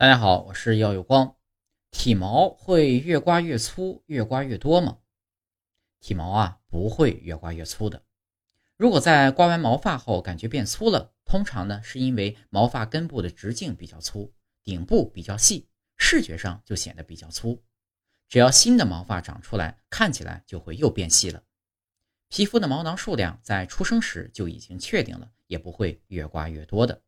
大家好，我是耀有光，体毛会越刮越粗，越刮越多吗？体毛啊，不会越刮越粗的。如果在刮完毛发后感觉变粗了，通常呢是因为毛发根部的直径比较粗，顶部比较细，视觉上就显得比较粗。只要新的毛发长出来，看起来就会又变细了。皮肤的毛囊数量在出生时就已经确定了，也不会越刮越多的。